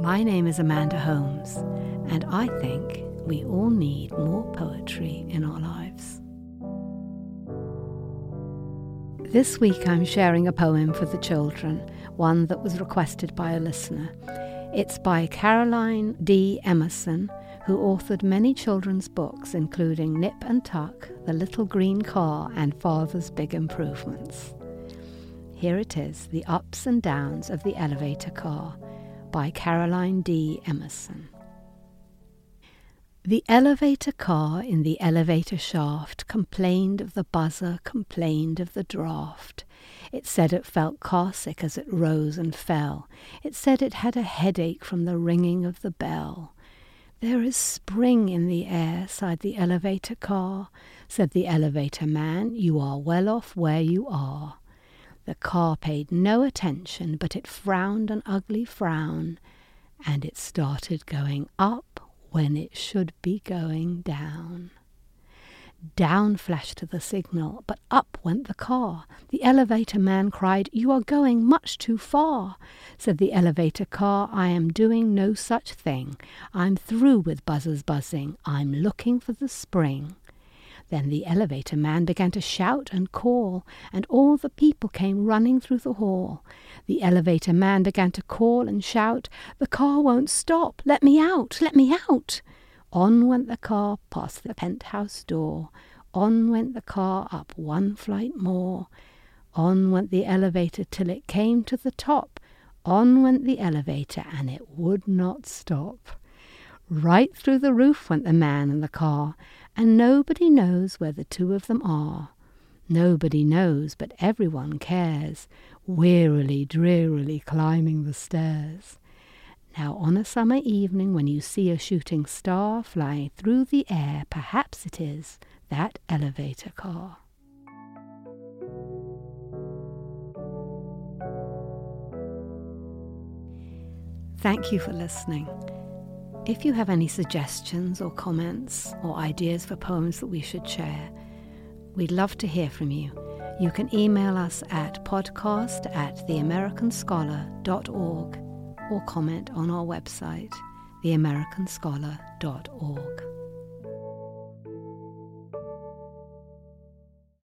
My name is Amanda Holmes, and I think we all need more poetry in our lives. This week I'm sharing a poem for the children, one that was requested by a listener. It's by Caroline D. Emerson, who authored many children's books, including Nip and Tuck, The Little Green Car, and Father's Big Improvements. Here it is The Ups and Downs of the Elevator Car by Caroline D. Emerson. The elevator car in the elevator shaft complained of the buzzer, complained of the draft. It said it felt carsick as it rose and fell. It said it had a headache from the ringing of the bell. There is spring in the air, sighed the elevator car. Said the elevator man, You are well off where you are. The car paid no attention, but it frowned an ugly frown, and it started going up when it should be going down. Down flashed the signal, but up went the car. The elevator man cried, You are going much too far. Said the elevator car, I am doing no such thing. I'm through with buzzers buzzing. I'm looking for the spring. Then the elevator man began to shout and call, and all the people came running through the hall. The elevator man began to call and shout, The car won't stop! Let me out! Let me out! On went the car past the penthouse door. On went the car up one flight more. On went the elevator till it came to the top. On went the elevator, and it would not stop. Right through the roof went the man and the car, and nobody knows where the two of them are. Nobody knows, but everyone cares, wearily, drearily climbing the stairs. Now, on a summer evening, when you see a shooting star flying through the air, perhaps it is that elevator car. Thank you for listening. If you have any suggestions or comments or ideas for poems that we should share, we'd love to hear from you. You can email us at podcast at theamericanscholar.org or comment on our website, theamericanscholar.org.